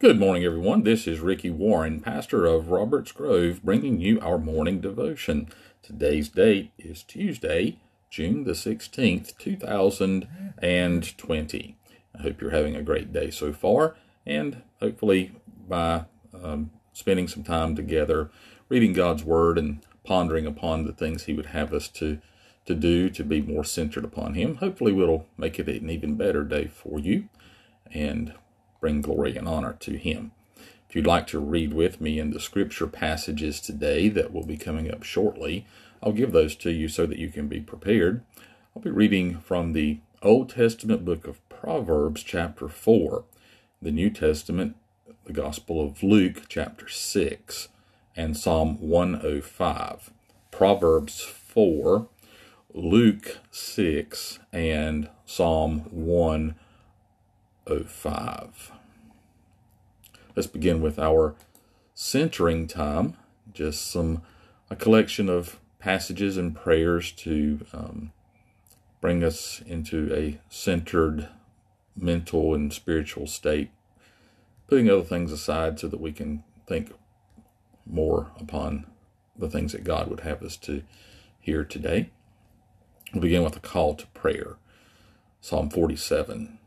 Good morning, everyone. This is Ricky Warren, pastor of Roberts Grove, bringing you our morning devotion. Today's date is Tuesday, June the 16th, 2020. I hope you're having a great day so far, and hopefully, by um, spending some time together, reading God's Word and pondering upon the things He would have us to, to do to be more centered upon Him, hopefully, we'll make it an even better day for you. And bring glory and honor to Him. If you'd like to read with me in the scripture passages today that will be coming up shortly, I'll give those to you so that you can be prepared. I'll be reading from the Old Testament book of Proverbs, chapter 4, the New Testament, the Gospel of Luke, chapter 6, and Psalm 105. Proverbs 4, Luke 6, and Psalm 105. 05. Let's begin with our centering time, just some a collection of passages and prayers to um, bring us into a centered mental and spiritual state, putting other things aside so that we can think more upon the things that God would have us to hear today. We'll begin with a call to prayer. Psalm 47.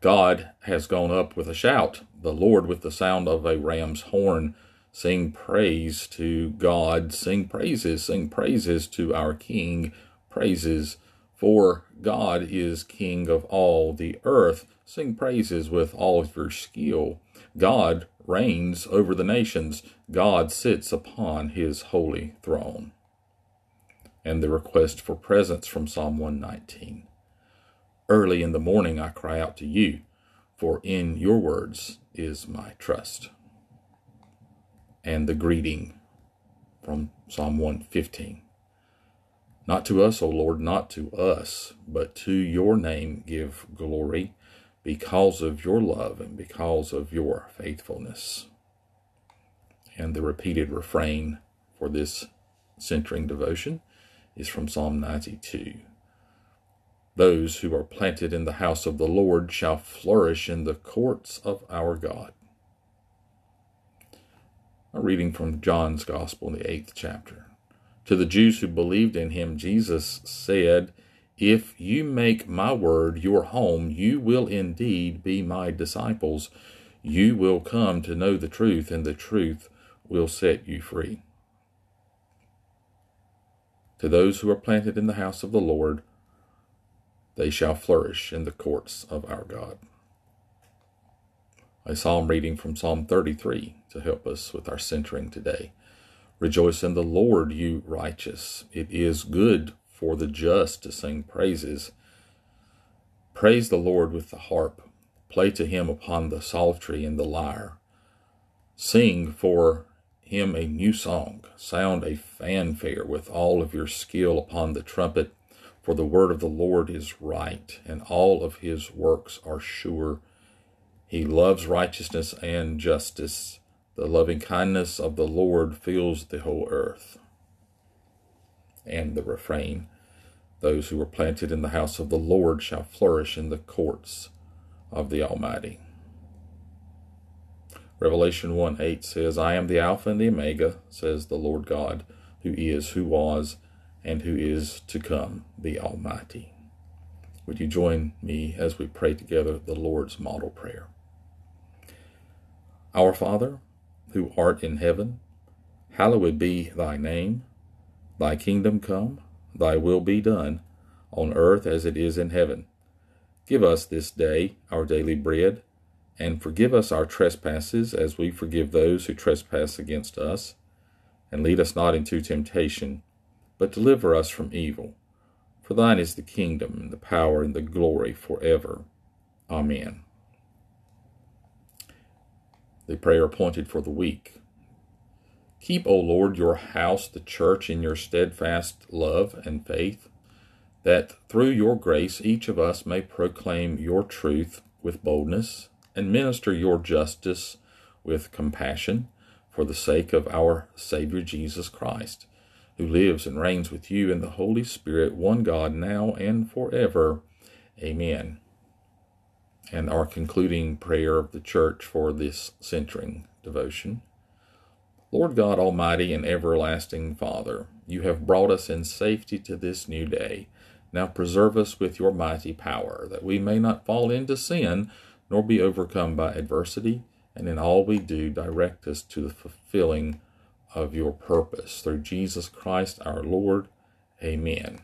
God has gone up with a shout, the Lord with the sound of a ram's horn. Sing praise to God, sing praises, sing praises to our King, praises, for God is King of all the earth. Sing praises with all of your skill. God reigns over the nations, God sits upon his holy throne. And the request for presence from Psalm 119. Early in the morning I cry out to you, for in your words is my trust. And the greeting from Psalm 115. Not to us, O Lord, not to us, but to your name give glory because of your love and because of your faithfulness. And the repeated refrain for this centering devotion is from Psalm 92. Those who are planted in the house of the Lord shall flourish in the courts of our God. A reading from John's Gospel in the eighth chapter. To the Jews who believed in him, Jesus said, If you make my word your home, you will indeed be my disciples. You will come to know the truth, and the truth will set you free. To those who are planted in the house of the Lord, they shall flourish in the courts of our God. A psalm reading from Psalm 33 to help us with our centering today. Rejoice in the Lord, you righteous. It is good for the just to sing praises. Praise the Lord with the harp. Play to him upon the psaltery and the lyre. Sing for him a new song. Sound a fanfare with all of your skill upon the trumpet. For the word of the Lord is right, and all of his works are sure. He loves righteousness and justice. The loving kindness of the Lord fills the whole earth. And the refrain Those who are planted in the house of the Lord shall flourish in the courts of the Almighty. Revelation 1 8 says, I am the Alpha and the Omega, says the Lord God, who is, who was, and who is to come, the Almighty. Would you join me as we pray together the Lord's model prayer? Our Father, who art in heaven, hallowed be thy name. Thy kingdom come, thy will be done, on earth as it is in heaven. Give us this day our daily bread, and forgive us our trespasses as we forgive those who trespass against us. And lead us not into temptation but deliver us from evil. For thine is the kingdom, and the power, and the glory forever. Amen. The prayer appointed for the week. Keep, O Lord, your house, the church, in your steadfast love and faith, that through your grace each of us may proclaim your truth with boldness and minister your justice with compassion for the sake of our Savior Jesus Christ who lives and reigns with you in the Holy Spirit, one God, now and forever. Amen. and our concluding prayer of the church for this centering devotion. Lord God Almighty and everlasting Father, you have brought us in safety to this new day. Now preserve us with your mighty power, that we may not fall into sin, nor be overcome by adversity, and in all we do direct us to the fulfilling of your purpose. Through Jesus Christ our Lord. Amen.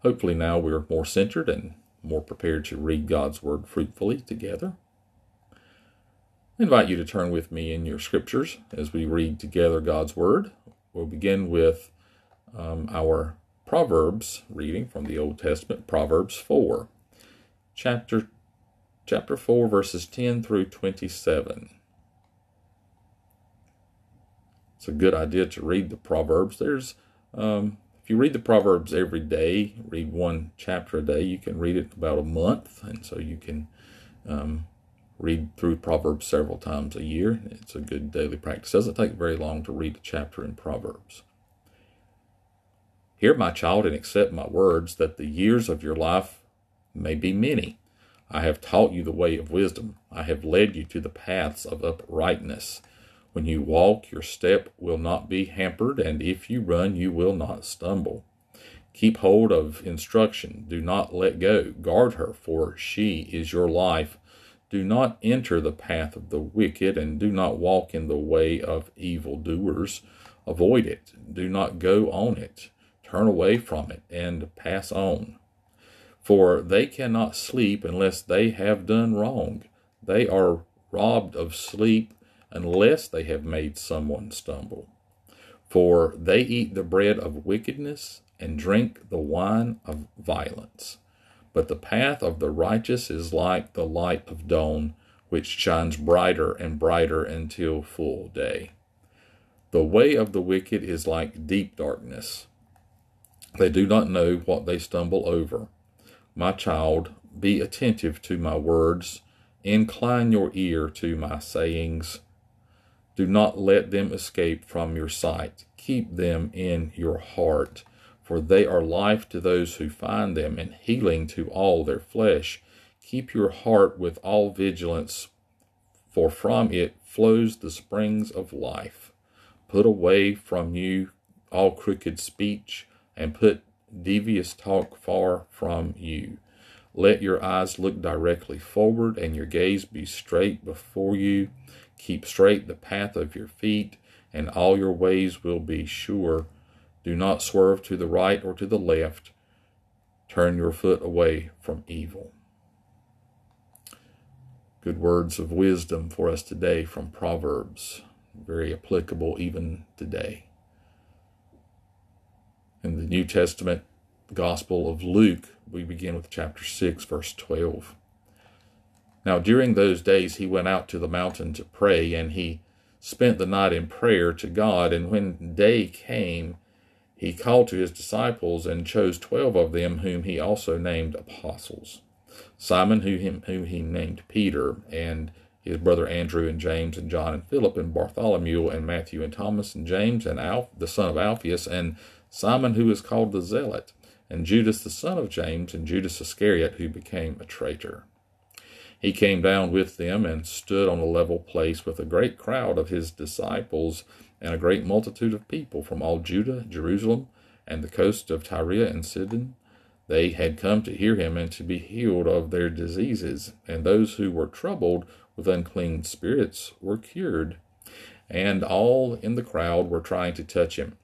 Hopefully, now we're more centered and more prepared to read God's Word fruitfully together. I invite you to turn with me in your scriptures as we read together God's Word. We'll begin with um, our Proverbs reading from the Old Testament, Proverbs 4, chapter, chapter 4, verses 10 through 27. It's a good idea to read the Proverbs. There's um, if you read the Proverbs every day, read one chapter a day, you can read it about a month, and so you can um, read through Proverbs several times a year. It's a good daily practice. It doesn't take very long to read a chapter in Proverbs. Hear, my child, and accept my words, that the years of your life may be many. I have taught you the way of wisdom. I have led you to the paths of uprightness. When you walk, your step will not be hampered, and if you run, you will not stumble. Keep hold of instruction. Do not let go. Guard her, for she is your life. Do not enter the path of the wicked, and do not walk in the way of evildoers. Avoid it. Do not go on it. Turn away from it, and pass on. For they cannot sleep unless they have done wrong. They are robbed of sleep unless they have made someone stumble. For they eat the bread of wickedness and drink the wine of violence. But the path of the righteous is like the light of dawn, which shines brighter and brighter until full day. The way of the wicked is like deep darkness. They do not know what they stumble over. My child, be attentive to my words, incline your ear to my sayings. Do not let them escape from your sight. Keep them in your heart, for they are life to those who find them and healing to all their flesh. Keep your heart with all vigilance, for from it flows the springs of life. Put away from you all crooked speech, and put devious talk far from you. Let your eyes look directly forward, and your gaze be straight before you. Keep straight the path of your feet, and all your ways will be sure. Do not swerve to the right or to the left. Turn your foot away from evil. Good words of wisdom for us today from Proverbs, very applicable even today. In the New Testament Gospel of Luke, we begin with chapter 6, verse 12. Now, during those days, he went out to the mountain to pray, and he spent the night in prayer to God. And when day came, he called to his disciples and chose twelve of them, whom he also named apostles Simon, who, him, who he named Peter, and his brother Andrew, and James, and John, and Philip, and Bartholomew, and Matthew, and Thomas, and James, and Alf, the son of Alphaeus, and Simon, who is called the Zealot, and Judas, the son of James, and Judas Iscariot, who became a traitor. He came down with them and stood on a level place with a great crowd of his disciples and a great multitude of people from all Judah, Jerusalem, and the coast of Tyre and Sidon. They had come to hear him and to be healed of their diseases, and those who were troubled with unclean spirits were cured. And all in the crowd were trying to touch him,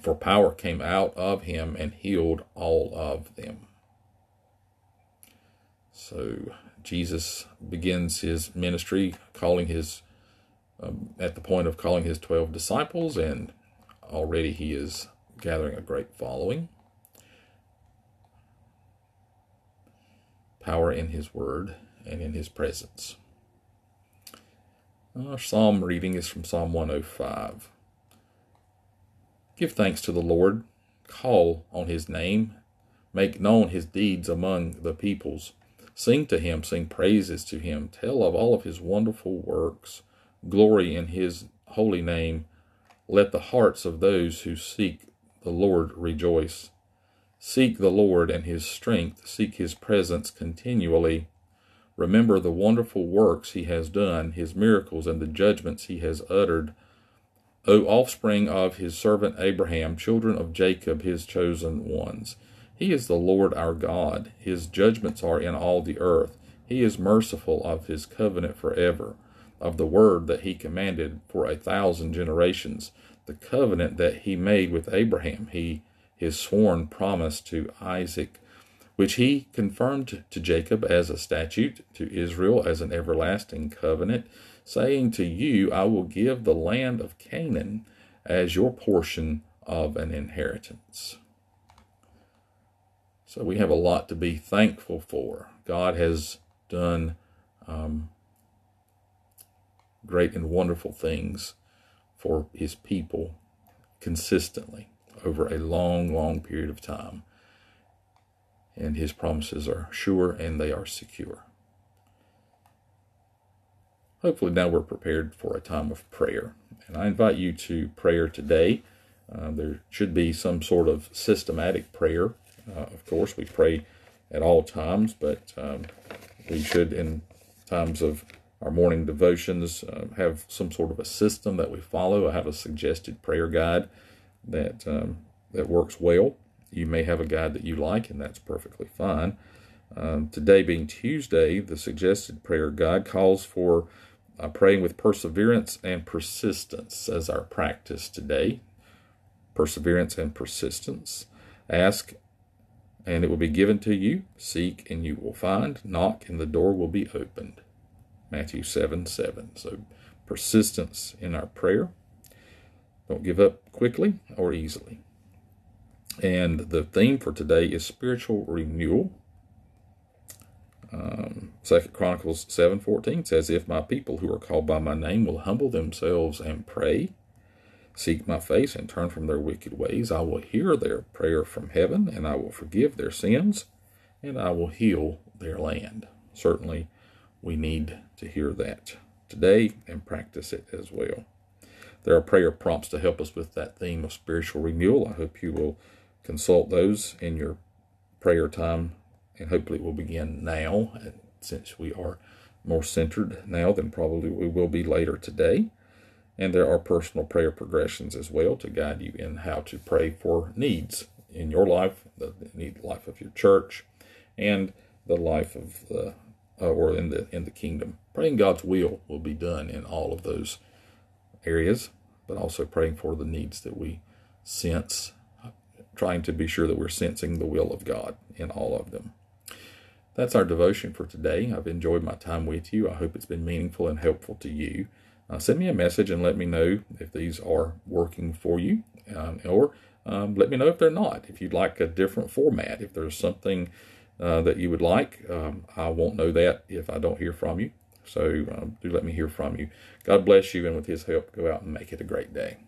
for power came out of him and healed all of them. So Jesus begins his ministry, calling his um, at the point of calling his 12 disciples, and already he is gathering a great following. Power in his word and in his presence. Our psalm reading is from Psalm 105. Give thanks to the Lord, call on his name, make known his deeds among the peoples. Sing to him, sing praises to him, tell of all of his wonderful works, glory in his holy name. Let the hearts of those who seek the Lord rejoice. Seek the Lord and his strength, seek his presence continually. Remember the wonderful works he has done, his miracles, and the judgments he has uttered. O offspring of his servant Abraham, children of Jacob, his chosen ones. He is the Lord our God. His judgments are in all the earth. He is merciful of his covenant forever, of the word that he commanded for a thousand generations, the covenant that he made with Abraham, he his sworn promise to Isaac, which he confirmed to Jacob as a statute, to Israel as an everlasting covenant, saying to you, I will give the land of Canaan as your portion of an inheritance. So we have a lot to be thankful for. God has done um, great and wonderful things for his people consistently over a long, long period of time. And his promises are sure and they are secure. Hopefully, now we're prepared for a time of prayer. And I invite you to prayer today. Uh, there should be some sort of systematic prayer uh, of course, we pray at all times, but um, we should, in times of our morning devotions, uh, have some sort of a system that we follow. I have a suggested prayer guide that um, that works well. You may have a guide that you like, and that's perfectly fine. Um, today being Tuesday, the suggested prayer guide calls for uh, praying with perseverance and persistence as our practice today. Perseverance and persistence. Ask and it will be given to you. Seek, and you will find. Knock, and the door will be opened. Matthew 7 7. So, persistence in our prayer. Don't give up quickly or easily. And the theme for today is spiritual renewal. Um, Second Chronicles 7:14 says, "If my people who are called by my name will humble themselves and pray, seek my face and turn from their wicked ways. I will hear their prayer from heaven, and I will forgive their sins, and I will heal their land. Certainly, we need to hear that today and practice it as well. There are prayer prompts to help us with that theme of spiritual renewal. I hope you will consult those in your prayer time, and hopefully it will begin now, since we are more centered now than probably we will be later today. And there are personal prayer progressions as well to guide you in how to pray for needs in your life, the need life of your church, and the life of the uh, or in the in the kingdom. Praying God's will will be done in all of those areas, but also praying for the needs that we sense, trying to be sure that we're sensing the will of God in all of them. That's our devotion for today. I've enjoyed my time with you. I hope it's been meaningful and helpful to you uh, send me a message and let me know if these are working for you, um, or um, let me know if they're not. If you'd like a different format, if there's something uh, that you would like, um, I won't know that if I don't hear from you. So um, do let me hear from you. God bless you, and with His help, go out and make it a great day.